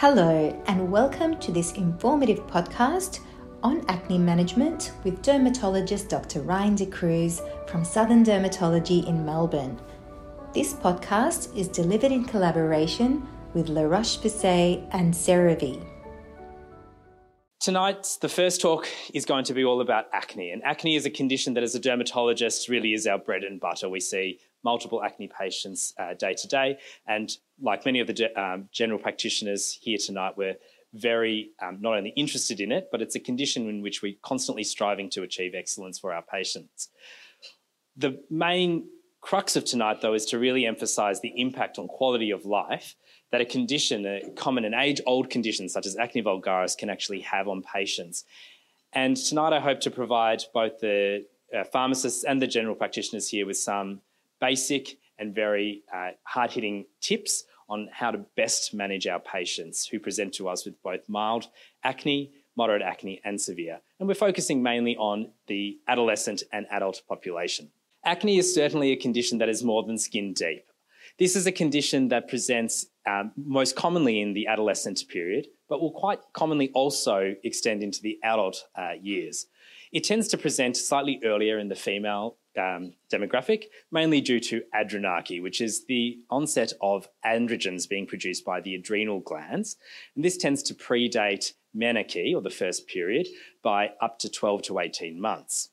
Hello, and welcome to this informative podcast on acne management with dermatologist Dr. Ryan De Cruz from Southern Dermatology in Melbourne. This podcast is delivered in collaboration with La Roche Posay and CeraVe. Tonight, the first talk is going to be all about acne. And acne is a condition that, as a dermatologist, really is our bread and butter. We see multiple acne patients uh, day to day. And like many of the um, general practitioners here tonight, we're very um, not only interested in it, but it's a condition in which we're constantly striving to achieve excellence for our patients. The main crux of tonight, though, is to really emphasize the impact on quality of life that a condition, a common and age old condition such as acne vulgaris, can actually have on patients. And tonight, I hope to provide both the uh, pharmacists and the general practitioners here with some basic and very uh, hard hitting tips on how to best manage our patients who present to us with both mild acne, moderate acne, and severe. And we're focusing mainly on the adolescent and adult population. Acne is certainly a condition that is more than skin deep. This is a condition that presents um, most commonly in the adolescent period, but will quite commonly also extend into the adult uh, years. It tends to present slightly earlier in the female um, demographic, mainly due to adrenarche, which is the onset of androgens being produced by the adrenal glands. And this tends to predate menarche, or the first period, by up to 12 to 18 months.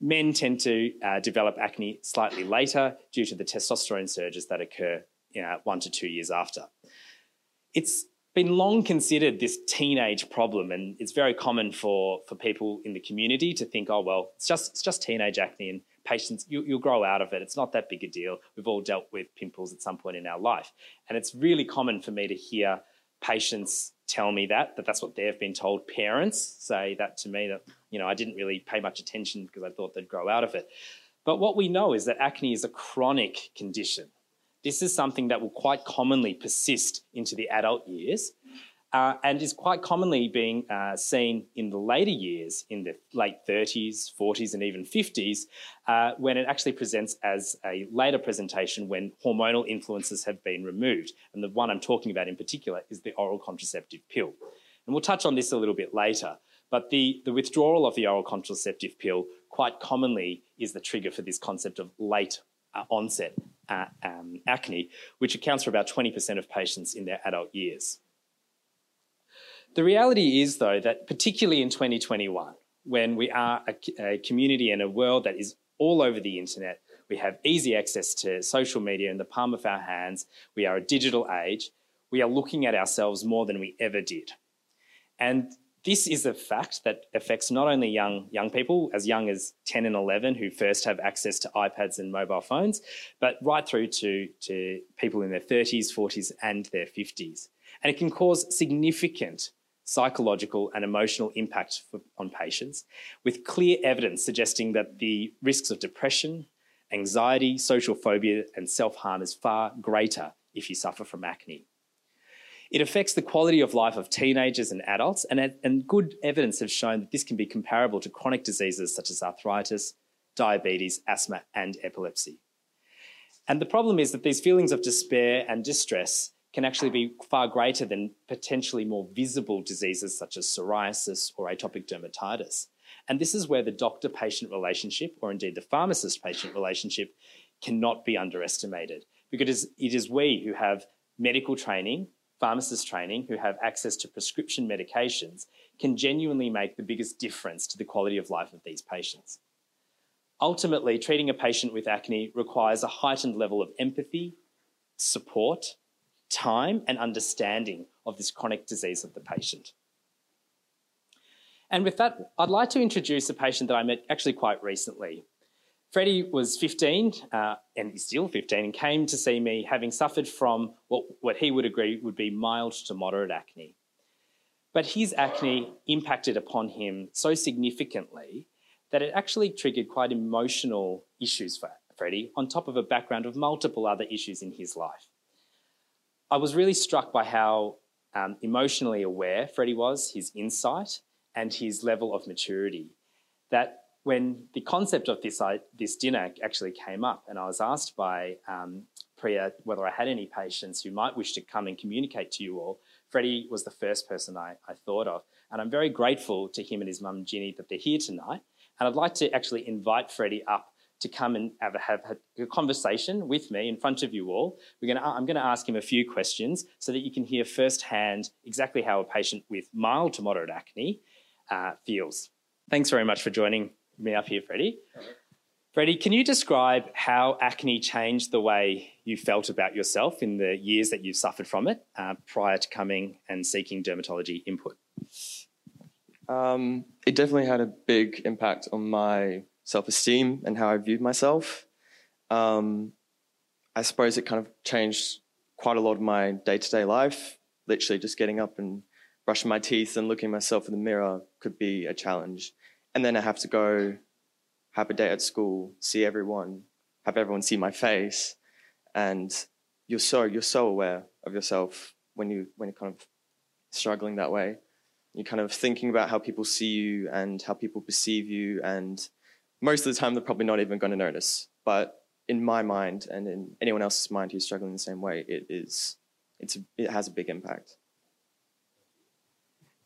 Men tend to uh, develop acne slightly later due to the testosterone surges that occur you know, one to two years after. It's been long considered this teenage problem, and it's very common for, for people in the community to think, oh, well, it's just, it's just teenage acne, and patients, you, will grow out of it. It's not that big a deal. We've all dealt with pimples at some point in our life. And it's really common for me to hear patients tell me that, that that's what they've been told. Parents say that to me, that, you know, I didn't really pay much attention because I thought they'd grow out of it. But what we know is that acne is a chronic condition. This is something that will quite commonly persist into the adult years uh, and is quite commonly being uh, seen in the later years, in the late 30s, 40s, and even 50s, uh, when it actually presents as a later presentation when hormonal influences have been removed. And the one I'm talking about in particular is the oral contraceptive pill. And we'll touch on this a little bit later. But the, the withdrawal of the oral contraceptive pill quite commonly is the trigger for this concept of late uh, onset uh, um, acne, which accounts for about 20% of patients in their adult years. The reality is, though, that particularly in 2021, when we are a, a community and a world that is all over the internet, we have easy access to social media in the palm of our hands, we are a digital age, we are looking at ourselves more than we ever did. And this is a fact that affects not only young, young people, as young as 10 and 11, who first have access to iPads and mobile phones, but right through to, to people in their 30s, 40s, and their 50s. And it can cause significant psychological and emotional impact for, on patients, with clear evidence suggesting that the risks of depression, anxiety, social phobia, and self harm is far greater if you suffer from acne. It affects the quality of life of teenagers and adults, and, and good evidence has shown that this can be comparable to chronic diseases such as arthritis, diabetes, asthma, and epilepsy. And the problem is that these feelings of despair and distress can actually be far greater than potentially more visible diseases such as psoriasis or atopic dermatitis. And this is where the doctor patient relationship, or indeed the pharmacist patient relationship, cannot be underestimated because it is we who have medical training, pharmacist training, who have access to prescription medications, can genuinely make the biggest difference to the quality of life of these patients. Ultimately, treating a patient with acne requires a heightened level of empathy, support, time and understanding of this chronic disease of the patient. And with that, I'd like to introduce a patient that I met actually quite recently. Freddie was 15, uh, and he's still 15, and came to see me having suffered from what, what he would agree would be mild to moderate acne. But his acne impacted upon him so significantly that it actually triggered quite emotional issues for Freddie, on top of a background of multiple other issues in his life. I was really struck by how um, emotionally aware Freddie was, his insight, and his level of maturity. That when the concept of this, uh, this dinner actually came up, and I was asked by um, Priya whether I had any patients who might wish to come and communicate to you all, Freddie was the first person I, I thought of. And I'm very grateful to him and his mum, Ginny, that they're here tonight. And I'd like to actually invite Freddie up to come and have, have, have, a conversation with me in front of you all. We're gonna, I'm going to ask him a few questions so that you can hear firsthand exactly how a patient with mild to moderate acne uh, feels. Thanks very much for joining me up here, Freddie. Freddie, can you describe how acne changed the way you felt about yourself in the years that you've suffered from it uh, prior to coming and seeking dermatology input? Um, it definitely had a big impact on my self esteem and how I viewed myself. Um, I suppose it kind of changed quite a lot of my day to day life. Literally, just getting up and brushing my teeth and looking myself in the mirror could be a challenge. And then I have to go have a day at school, see everyone, have everyone see my face, and you're so you're so aware of yourself when you when you're kind of struggling that way. You're kind of thinking about how people see you and how people perceive you, and most of the time they're probably not even going to notice. But in my mind and in anyone else's mind who's struggling the same way, it is it's it has a big impact.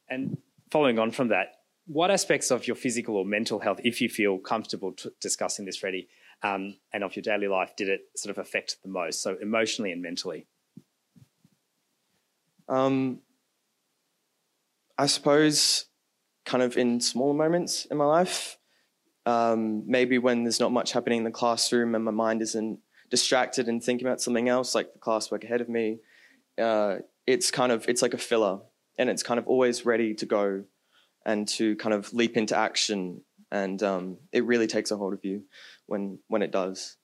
And following on from that, what aspects of your physical or mental health, if you feel comfortable discussing this, Freddie, um, and of your daily life, did it sort of affect the most? So emotionally and mentally. Um, I suppose, kind of in smaller moments in my life, um, maybe when there's not much happening in the classroom and my mind isn't distracted and thinking about something else, like the classwork ahead of me. Uh, it's kind of it's like a filler, and it's kind of always ready to go and to kind of leap into action. And um, it really takes a hold of you when when it does.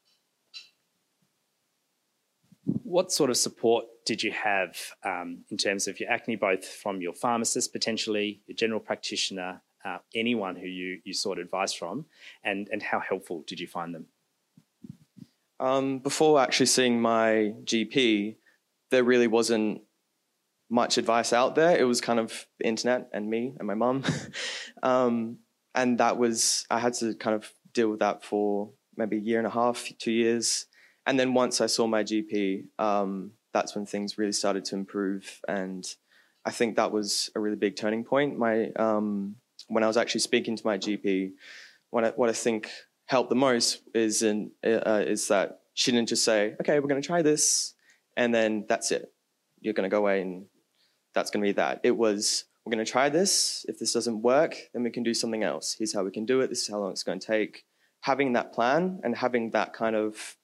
What sort of support did you have um, in terms of your acne, both from your pharmacist potentially, your general practitioner, uh, anyone who you, you sought advice from, and, and how helpful did you find them? Um, before actually seeing my GP, there really wasn't much advice out there. It was kind of the internet and me and my mum. um, and that was, I had to kind of deal with that for maybe a year and a half, two years. And then once I saw my GP, um, that's when things really started to improve. And I think that was a really big turning point. My, um, when I was actually speaking to my GP, what I, what I think helped the most is in, uh, is that she didn't just say, "Okay, we're going to try this," and then that's it. You're going to go away and that's going to be that. It was, we're going to try this. If this doesn't work, then we can do something else. Here's how we can do it. This is how long it's going to take. Having that plan and having that kind of,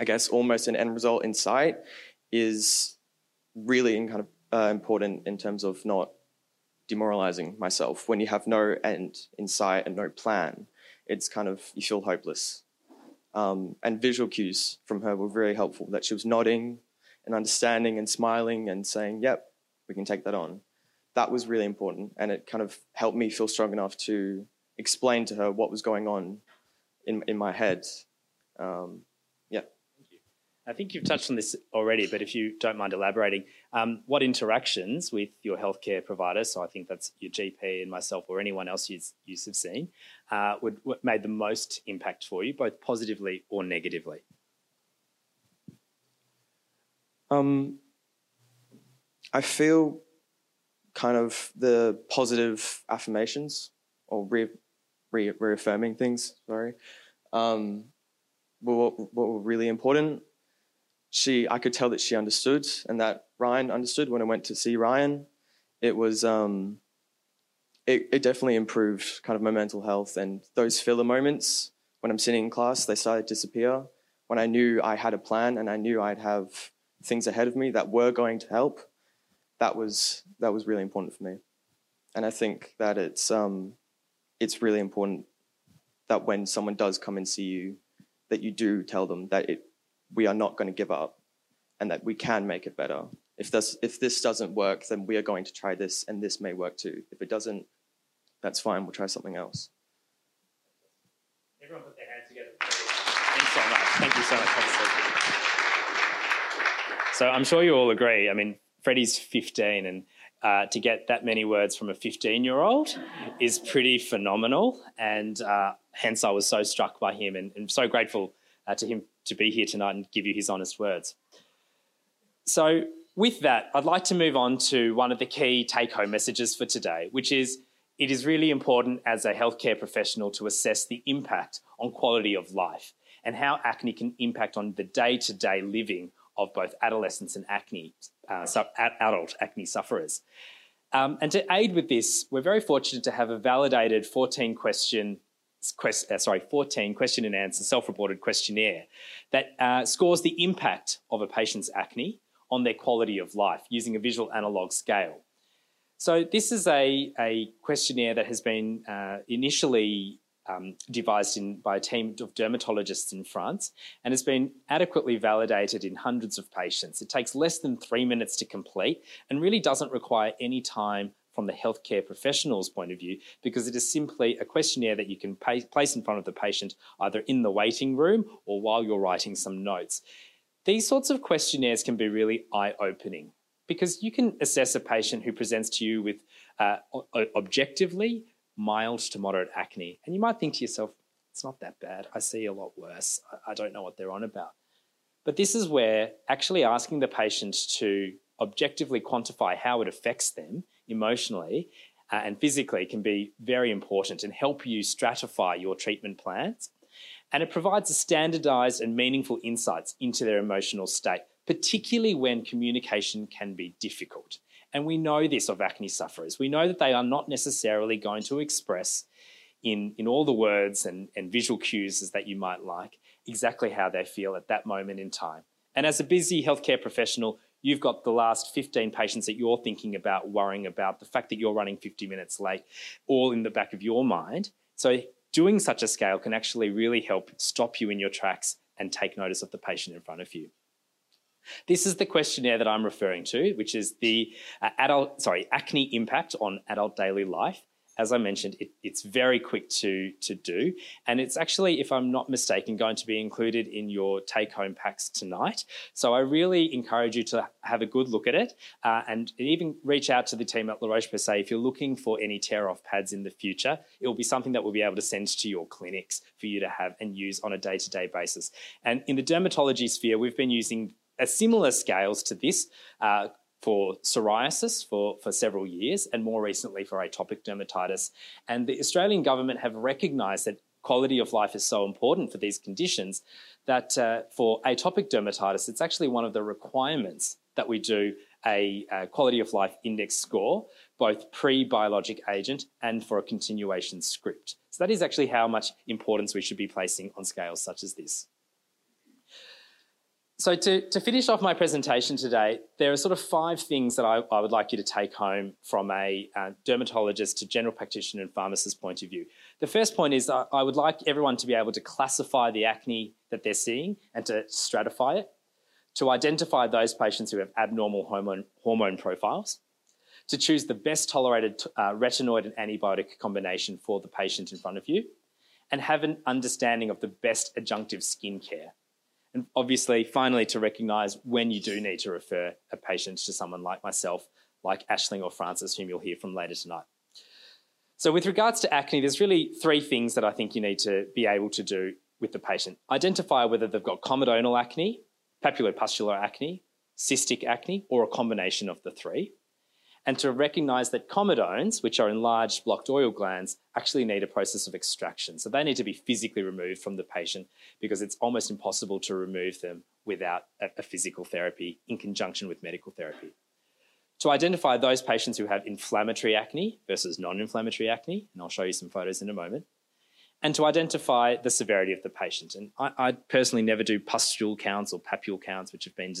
I guess, almost an end result in sight is really kind of uh, important in terms of not demoralizing myself. When you have no end in sight and no plan, it's kind of, you feel hopeless. Um, and visual cues from her were very helpful, that she was nodding and understanding and smiling and saying, yep, we can take that on. That was really important, and it kind of helped me feel strong enough to explain to her what was going on in in my head. Um. I think you've touched on this already, but if you don't mind elaborating, um, what interactions with your healthcare provider, so I think that's your GP and myself or anyone else you have seen, uh, would made the most impact for you, both positively or negatively? Um, I feel kind of the positive affirmations or re, re, reaffirming things, sorry, um, were, what were really important. She, I could tell that she understood and that Ryan understood when I went to see Ryan. It was, um, it, it definitely improved kind of my mental health and those filler moments when I'm sitting in class, they started to disappear. When I knew I had a plan and I knew I'd have things ahead of me that were going to help, that was that was really important for me, and I think that it's um, it's really important that when someone does come and see you, that you do tell them that it we are not going to give up, and that we can make it better. If this if this doesn't work, then we are going to try this, and this may work too. If it doesn't, that's fine. We'll try something else. Everyone put their hands together. Thanks so much. Thank you so much. So I'm sure you all agree. I mean, Freddie's 15, and uh, to get that many words from a 15 year old is pretty phenomenal. And uh, hence, I was so struck by him and, and so grateful uh, to him to be here tonight and give you his honest words. So, with that, I'd like to move on to one of the key take home messages for today, which is it is really important as a healthcare professional to assess the impact on quality of life and how acne can impact on the day to day living of both adolescents and acne, uh, adult acne sufferers. Um, and to aid with this, we're very fortunate to have a validated 14 question, quest, uh, sorry, 14 question and answer self-reported questionnaire that uh, scores the impact of a patient's acne on their quality of life using a visual analog scale. So this is a, a questionnaire that has been uh, initially um, devised in, by a team of dermatologists in France and has been adequately validated in hundreds of patients. It takes less than three minutes to complete and really doesn't require any time from the healthcare professional's point of view because it is simply a questionnaire that you can pay, place in front of the patient either in the waiting room or while you're writing some notes. These sorts of questionnaires can be really eye opening because you can assess a patient who presents to you with uh, objectively mild to moderate acne. And you might think to yourself, it's not that bad. I see a lot worse. I don't know what they're on about. But this is where actually asking the patient to objectively quantify how it affects them emotionally uh, and physically can be very important and help you stratify your treatment plans. And it provides a standardized and meaningful insights into their emotional state, particularly when communication can be difficult. And we know this of acne sufferers. We know that they are not necessarily going to express in, in all the words and, and visual cues that you might like exactly how they feel at that moment in time. And as a busy healthcare professional, you've got the last 15 patients that you're thinking about, worrying about, the fact that you're running 50 minutes late, all in the back of your mind. So, doing such a scale can actually really help stop you in your tracks and take notice of the patient in front of you. This is the questionnaire that I'm referring to, which is the uh, adult, sorry, acne impact on adult daily life. As I mentioned, it, it's very quick to, to do. And it's actually, if I'm not mistaken, going to be included in your take home packs tonight. So I really encourage you to have a good look at it uh, and even reach out to the team at La Roche Posay if you're looking for any tear off pads in the future. It will be something that we'll be able to send to your clinics for you to have and use on a day to day basis. And in the dermatology sphere, we've been using a similar scales to this uh, for psoriasis for, for several years and more recently for atopic dermatitis. And the Australian government have recognised that quality of life is so important for these conditions that uh, for atopic dermatitis, it's actually one of the requirements that we do a, a quality of life index score, both pre biologic agent and for a continuation script. So that is actually how much importance we should be placing on scales such as this. So, to, to finish off my presentation today, there are sort of five things that I, I would like you to take home from a uh, dermatologist to general practitioner and pharmacist point of view. The first point is I, I would like everyone to be able to classify the acne that they're seeing and to stratify it, to identify those patients who have abnormal hormone, hormone profiles, to choose the best tolerated uh, retinoid and antibiotic combination for the patient in front of you, and have an understanding of the best adjunctive skincare and obviously, finally, to recognise when you do need to refer a patient to someone like myself, like Ashling or Francis, whom you'll hear from later tonight. So, with regards to acne, there's really three things that I think you need to be able to do with the patient identify whether they've got comedonal acne, papulopustular acne, cystic acne, or a combination of the three and to recognize that comedones, which are enlarged blocked oil glands, actually need a process of extraction. So they need to be physically removed from the patient because it's almost impossible to remove them without a, physical therapy in conjunction with medical therapy. To identify those patients who have inflammatory acne versus non inflammatory acne, and I'll show you some photos in a moment, and to identify the severity of the patient. And I, I, personally never do pustule counts or papule counts, which have been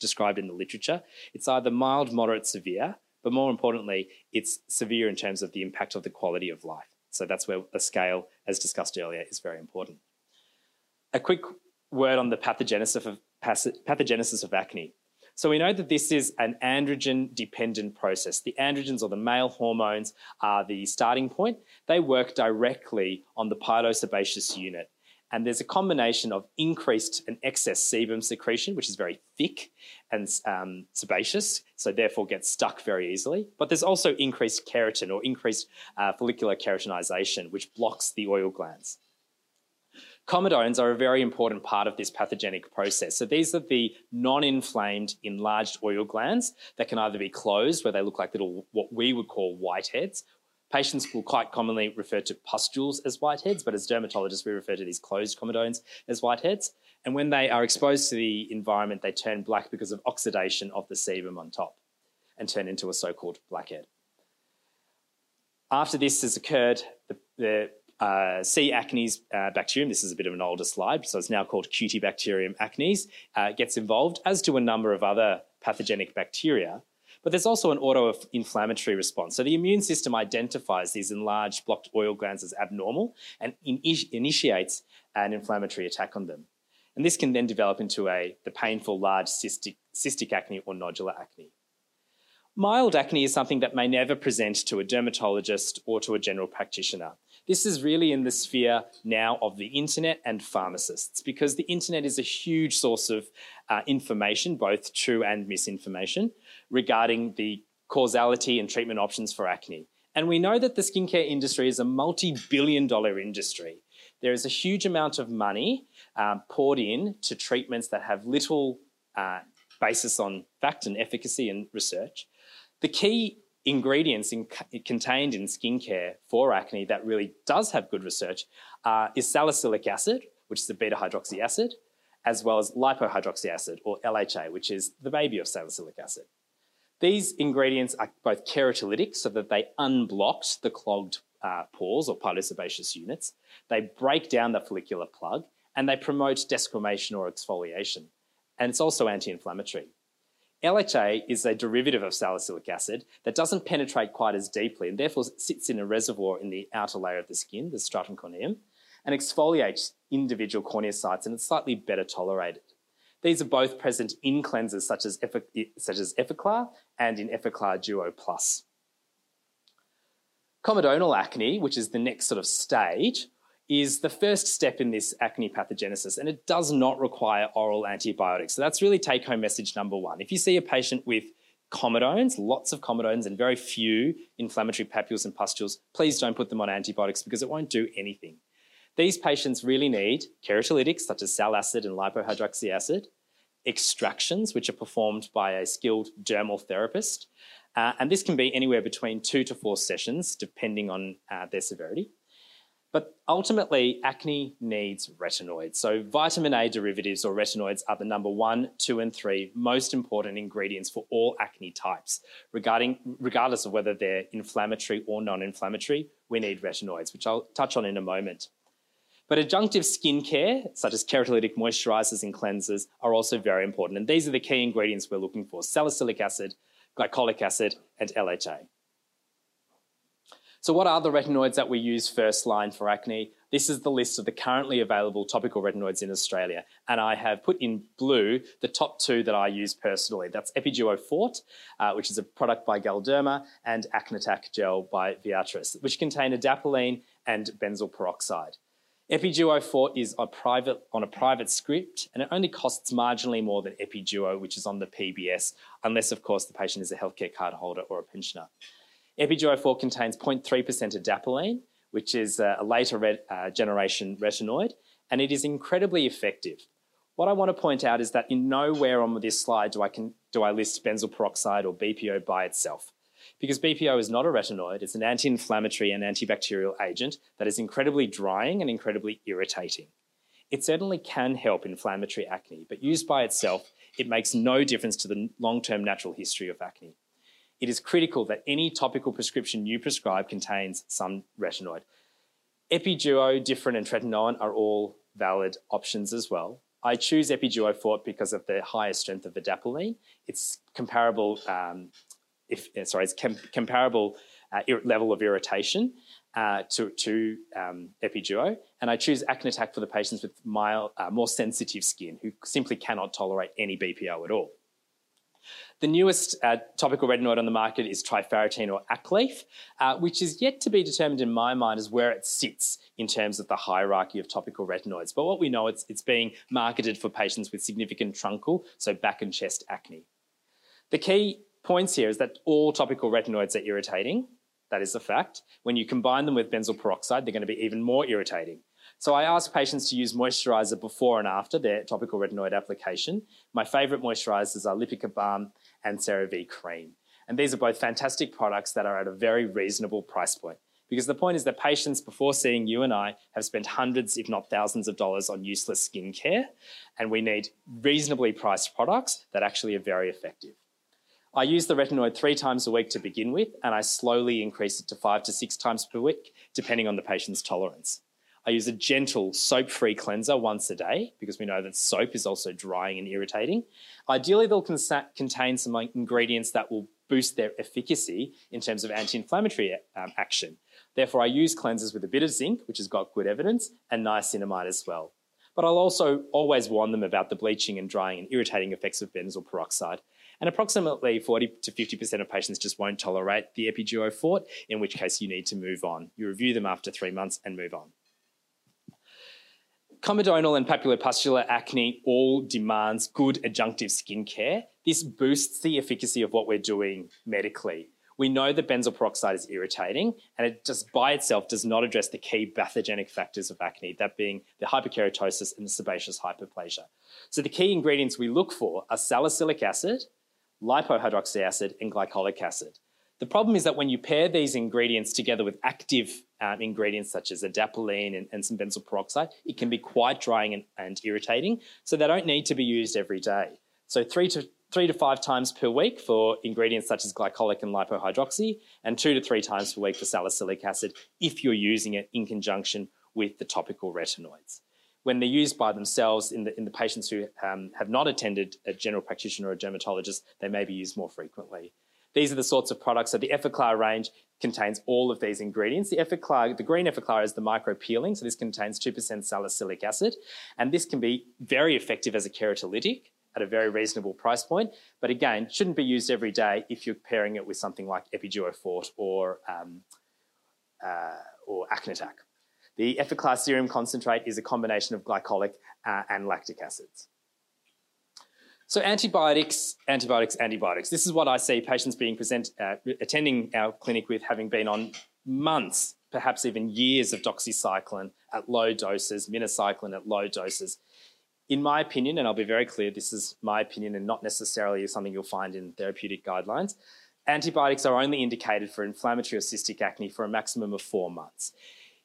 described in the literature. It's either mild, moderate, severe, but more importantly, it's severe in terms of the impact of the quality of life. So that's where the scale, as discussed earlier, is very important. A quick word on the pathogenesis of, pathogenesis of acne. So we know that this is an androgen dependent process. The androgens or the male hormones are the starting point. They work directly on the pilosebaceous unit. And there's a combination of increased and excess sebum secretion, which is very thick and um, sebaceous, so therefore gets stuck very easily. But there's also increased keratin or increased uh, follicular keratinization, which blocks the oil glands. Comedones are a very important part of this pathogenic process. So these are the non-inflamed enlarged oil glands that can either be closed, where they look like little what we would call whiteheads. Patients will quite commonly refer to pustules as whiteheads, but as dermatologists, we refer to these closed comedones as whiteheads. And when they are exposed to the environment, they turn black because of oxidation of the sebum on top and turn into a so-called blackhead. After this has occurred, the, the uh, C. acnes uh, bacterium, this is a bit of an older slide, so it's now called Cutibacterium acnes, uh, gets involved, as do a number of other pathogenic bacteria. But there's also an auto-inflammatory response. So the immune system identifies these enlarged blocked oil glands as abnormal and in initiates an inflammatory attack on them. And this can then develop into a, the painful large cystic, cystic acne or nodular acne. Mild acne is something that may never present to a dermatologist or to a general practitioner. This is really in the sphere now of the internet and pharmacists because the internet is a huge source of uh, information, both true and misinformation, regarding the causality and treatment options for acne. And we know that the skincare industry is a multi billion dollar industry. There is a huge amount of money um, poured in to treatments that have little uh, basis on fact and efficacy and research. The key ingredients in, contained in skincare for acne that really does have good research uh, is salicylic acid, which is the beta hydroxy acid, as well as lipohydroxy acid, or LHA, which is the baby of salicylic acid. These ingredients are both keratolytic, so that they unblocked the clogged uh, pores or pilosebaceous units. They break down the follicular plug, and they promote desquamation or exfoliation. And it's also anti-inflammatory. LHA is a derivative of salicylic acid that doesn't penetrate quite as deeply and therefore sits in a reservoir in the outer layer of the skin, the stratum corneum, and exfoliates individual corneocytes and it's slightly better tolerated. These are both present in cleansers such as, such as Effaclar and in Effaclar Duo Plus. Comedonal acne, which is the next sort of stage, is the first step in this acne pathogenesis, and it does not require oral antibiotics. So that's really take home message number one. If you see a patient with comedones, lots of comedones, and very few inflammatory papules and pustules, please don't put them on antibiotics because it won't do anything. These patients really need keratolytics such as sal acid and lipohydroxy acid, extractions, which are performed by a skilled dermal therapist, uh, and this can be anywhere between two to four sessions, depending on uh, their severity. But ultimately, acne needs retinoids. So vitamin A derivatives or retinoids are the number one, two, and three most important ingredients for all acne types. Regarding, regardless of whether they're inflammatory or non-inflammatory, we need retinoids, which I'll touch on in a moment. But adjunctive skincare, such as keratolytic moisturizers and cleansers, are also very important. And these are the key ingredients we're looking for, salicylic acid, glycolic acid, and LHA. So what are the retinoids that we use first line for acne? This is the list of the currently available topical retinoids in Australia. And I have put in blue the top two that I use personally. That's Epiduo Forte, uh, which is a product by Galderma, and Acnatac Gel by Viatris, which contain adapalene and benzoyl peroxide. Epiduo Forte is a private, on a private script, and it only costs marginally more than Epiduo, which is on the PBS, unless, of course, the patient is a healthcare card holder or a pensioner. Epiduo Forte contains 0.3% adapalene, which is a later uh, generation retinoid, and it is incredibly effective. What I want to point out is that in nowhere on this slide do I, can, do I list benzoyl peroxide or BPO by itself. Because BPO is not a retinoid, it's an anti-inflammatory and antibacterial agent that is incredibly drying and incredibly irritating. It certainly can help inflammatory acne, but used by itself, it makes no difference to the long-term natural history of acne it is critical that any topical prescription you prescribe contains some retinoid. Epiduo, Differin, and Tretinoin are all valid options as well. I choose Epiduo Forte because of the higher strength of adapalene. It's comparable, um, if uh, sorry, it's com comparable uh, level of irritation uh, to, to um, Epiduo, and I choose Acnatac for the patients with mild, uh, more sensitive skin who simply cannot tolerate any BPO at all. The newest uh, topical retinoid on the market is trifarotene or Aklief, uh, which is yet to be determined in my mind as where it sits in terms of the hierarchy of topical retinoids. But what we know, it's, it's being marketed for patients with significant truncal, so back and chest acne. The key points here is that all topical retinoids are irritating. That is a fact. When you combine them with benzoyl peroxide, they're going to be even more irritating. So I ask patients to use moisturiser before and after their topical retinoid application. My favourite moisturisers are Lipikar Balm and CeraVe Cream. And these are both fantastic products that are at a very reasonable price point. Because the point is that patients, before seeing you and I, have spent hundreds, if not thousands of dollars on useless skincare, and we need reasonably priced products that actually are very effective. I use the retinoid three times a week to begin with, and I slowly increase it to five to six times per week, depending on the patient's tolerance. I use a gentle soap free cleanser once a day because we know that soap is also drying and irritating. Ideally, they'll contain some ingredients that will boost their efficacy in terms of anti inflammatory um, action. Therefore, I use cleansers with a bit of zinc, which has got good evidence, and niacinamide as well. But I'll also always warn them about the bleaching and drying and irritating effects of benzoyl peroxide. And approximately 40 to 50% of patients just won't tolerate the Epiduo Forte, in which case you need to move on. You review them after three months and move on. Comedonal and papulopustular acne all demands good adjunctive skincare. This boosts the efficacy of what we're doing medically. We know that benzoyl peroxide is irritating, and it just by itself does not address the key pathogenic factors of acne, that being the hyperkeratosis and the sebaceous hyperplasia. So the key ingredients we look for are salicylic acid, lipohydroxy acid, and glycolic acid. The problem is that when you pair these ingredients together with active um, ingredients such as adapalene and, and, some benzoyl peroxide, it can be quite drying and, and irritating. So they don't need to be used every day. So three to three to five times per week for ingredients such as glycolic and lipohydroxy, and two to three times per week for salicylic acid if you're using it in conjunction with the topical retinoids. When they're used by themselves in the, in the patients who um, have not attended a general practitioner or a dermatologist, they may be used more frequently. These are the sorts of products. So the Effaclar range contains all of these ingredients. The Effaclar, the green Effaclar is the micro peeling. So this contains 2% salicylic acid. And this can be very effective as a keratolytic at a very reasonable price point. But again, shouldn't be used every day if you're pairing it with something like Epiduo Forte or, um, uh, or Acnatac. The Effaclar serum concentrate is a combination of glycolic uh, and lactic acids. So antibiotics, antibiotics, antibiotics. This is what I see patients being present, uh, attending our clinic with having been on months, perhaps even years of doxycycline at low doses, minocycline at low doses in my opinion, and I'll be very clear, this is my opinion and not necessarily something you'll find in therapeutic guidelines. Antibiotics are only indicated for inflammatory or cystic acne for a maximum of four months.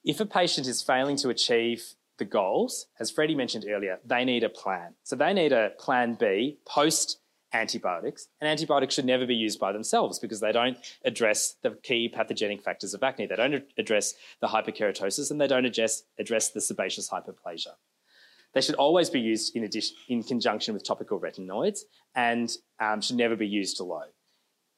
If a patient is failing to achieve the goals, as Freddie mentioned earlier, they need a plan. So they need a plan B post antibiotics, and antibiotics should never be used by themselves because they don't address the key pathogenic factors of acne. They don't address the hyperkeratosis and they don't address, address the sebaceous hyperplasia. They should always be used in, addition, in conjunction with topical retinoids and um, should never be used alone.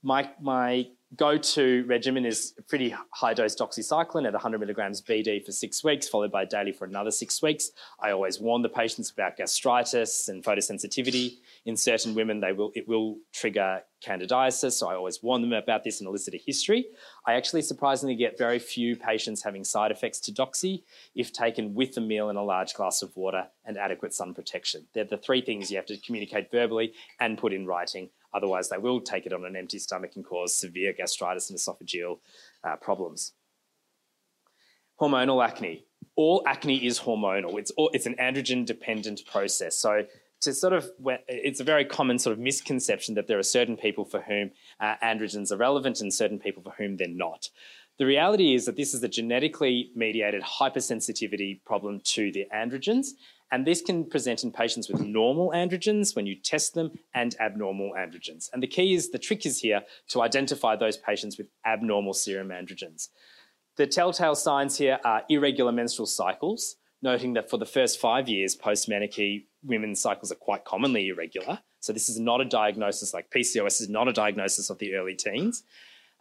My, my go-to regimen is pretty high-dose doxycycline at 100 milligrams BD for six weeks, followed by daily for another six weeks. I always warn the patients about gastritis and photosensitivity. In certain women, they will, it will trigger candidiasis, so I always warn them about this and elicit a history. I actually surprisingly get very few patients having side effects to doxy if taken with a meal and a large glass of water and adequate sun protection. They're the three things you have to communicate verbally and put in writing. Otherwise, they will take it on an empty stomach and cause severe gastritis and esophageal uh, problems. Hormonal acne. All acne is hormonal. It's, all, it's an androgen dependent process. So to sort of, it's a very common sort of misconception that there are certain people for whom uh, androgens are relevant and certain people for whom they're not. The reality is that this is a genetically mediated hypersensitivity problem to the androgens, and this can present in patients with normal androgens when you test them and abnormal androgens. And the key is the trick is here to identify those patients with abnormal serum androgens. The telltale signs here are irregular menstrual cycles, noting that for the first five years post menarche, women's cycles are quite commonly irregular. So this is not a diagnosis like PCOS is not a diagnosis of the early teens.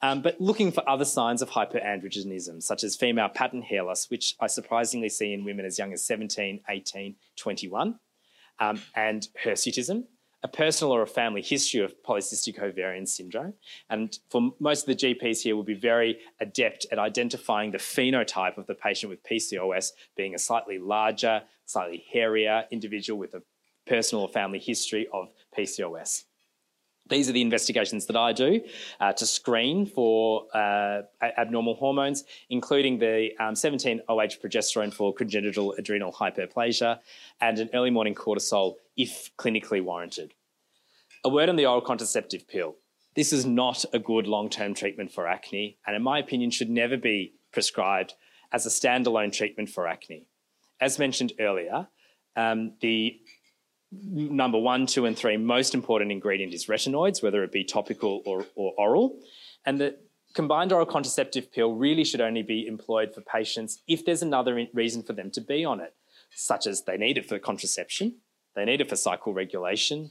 Um, but looking for other signs of hyperandrogenism, such as female pattern hair loss, which I surprisingly see in women as young as 17, 18, 21, um, and hirsutism, a personal or a family history of polycystic ovarian syndrome. And for most of the GPs here will be very adept at identifying the phenotype of the patient with PCOS being a slightly larger, slightly hairier individual with a personal or family history of PCOS. These are the investigations that I do uh, to screen for uh, abnormal hormones, including the um, 17-OH progesterone for congenital adrenal hyperplasia and an early morning cortisol if clinically warranted. A word on the oral contraceptive pill. This is not a good long-term treatment for acne and in my opinion should never be prescribed as a standalone treatment for acne. As mentioned earlier, um, the number one, two, and three most important ingredient is retinoids, whether it be topical or, or oral. And the combined oral contraceptive pill really should only be employed for patients if there's another reason for them to be on it, such as they need it for contraception, they need it for cycle regulation,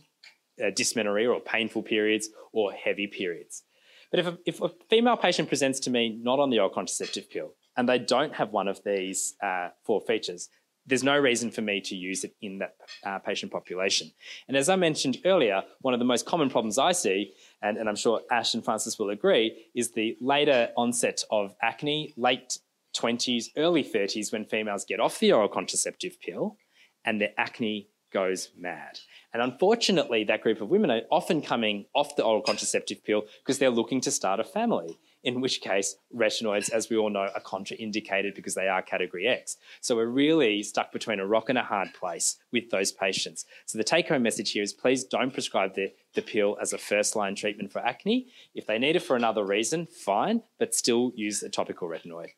uh, dysmenorrhea or painful periods, or heavy periods. But if a, if a, female patient presents to me not on the oral contraceptive pill and they don't have one of these uh, four features, there's no reason for me to use it in that uh, patient population. And as I mentioned earlier, one of the most common problems I see, and, and I'm sure Ash and Francis will agree, is the later onset of acne, late 20s, early 30s, when females get off the oral contraceptive pill and their acne goes mad. And unfortunately, that group of women are often coming off the oral contraceptive pill because they're looking to start a family in which case retinoids, as we all know, are contraindicated because they are category X. So we're really stuck between a rock and a hard place with those patients. So the take home message here is please don't prescribe the, the pill as a first line treatment for acne. If they need it for another reason, fine, but still use a topical retinoid.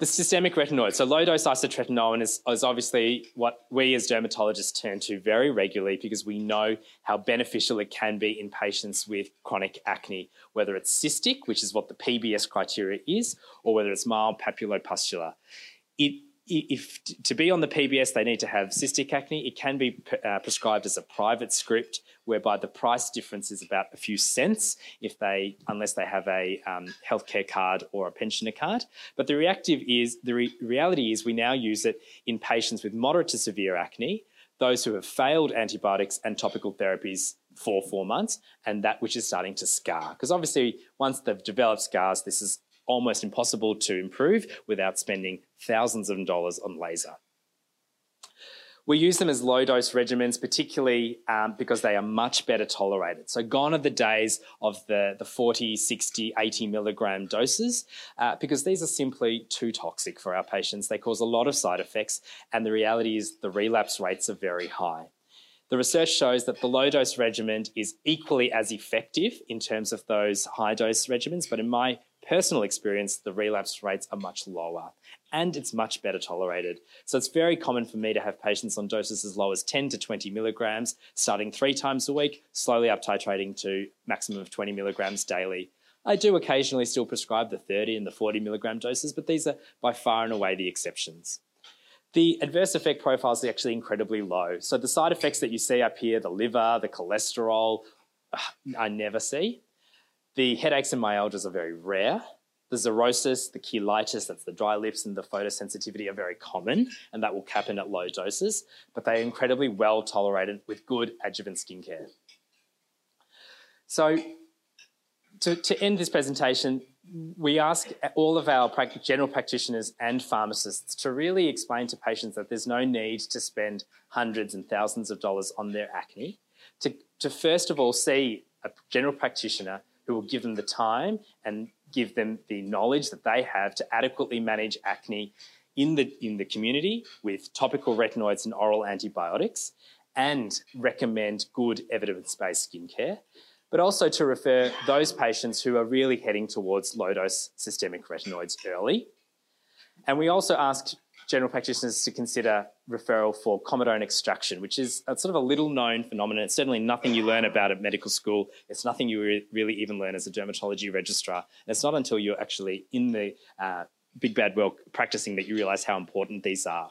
The systemic retinoid, so low dose isotretinoin is, is, obviously what we as dermatologists turn to very regularly because we know how beneficial it can be in patients with chronic acne, whether it's cystic, which is what the PBS criteria is, or whether it's mild papulopustular. It if to be on the PBS, they need to have cystic acne. It can be uh, prescribed as a private script, whereby the price difference is about a few cents if they, unless they have a um, healthcare card or a pensioner card. But the reactive is the re reality is we now use it in patients with moderate to severe acne, those who have failed antibiotics and topical therapies for four months, and that which is starting to scar. Because obviously, once they've developed scars, this is almost impossible to improve without spending thousands of dollars on laser. We use them as low dose regimens, particularly um, because they are much better tolerated. So, gone are the days of the, the 40, 60, 80 milligram doses, uh, because these are simply too toxic for our patients. They cause a lot of side effects, and the reality is the relapse rates are very high. The research shows that the low dose regimen is equally as effective in terms of those high dose regimens, but in my personal experience, the relapse rates are much lower and it's much better tolerated. So it's very common for me to have patients on doses as low as 10 to 20 milligrams, starting three times a week, slowly up titrating to maximum of 20 milligrams daily. I do occasionally still prescribe the 30 and the 40 milligram doses, but these are by far and away the exceptions. The adverse effect profile is actually incredibly low. So the side effects that you see up here, the liver, the cholesterol, uh, I never see. The headaches and myalgias are very rare. The xerosis, the cheilitis, that's the dry lips, and the photosensitivity are very common, and that will happen at low doses, but they are incredibly well tolerated with good adjuvant skincare. So, to, to end this presentation, we ask all of our general practitioners and pharmacists to really explain to patients that there's no need to spend hundreds and thousands of dollars on their acne. To, to first of all see a general practitioner who will give them the time and give them the knowledge that they have to adequately manage acne in the, in the community with topical retinoids and oral antibiotics and recommend good evidence-based skincare, but also to refer those patients who are really heading towards low-dose systemic retinoids early. And we also ask general practitioners to consider referral for comedone extraction, which is a sort of a little known phenomenon. It's certainly nothing you learn about at medical school. It's nothing you re really even learn as a dermatology registrar. And it's not until you're actually in the uh, big bad world practicing that you realize how important these are.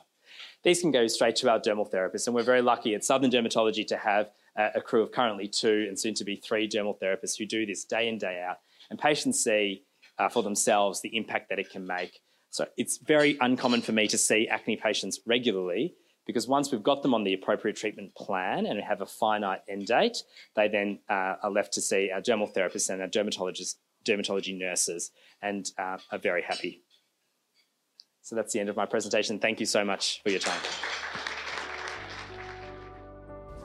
These can go straight to our dermal therapists, and we're very lucky at Southern Dermatology to have uh, a crew of currently two and soon to be three dermal therapists who do this day in, day out. And patients see uh, for themselves the impact that it can make so it's very uncommon for me to see acne patients regularly because once we've got them on the appropriate treatment plan and have a finite end date, they then uh, are left to see our dermal therapists and our dermatologists, dermatology nurses and uh, are very happy. So that's the end of my presentation. Thank you so much for your time.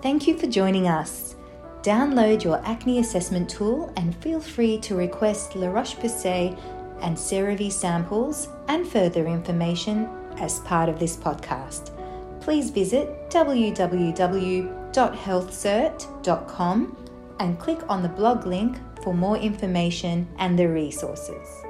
Thank you for joining us. Download your acne assessment tool and feel free to request La Roche Posay and CeraVe samples and further information as part of this podcast. Please visit www.healthcert.com and click on the blog link for more information and the resources.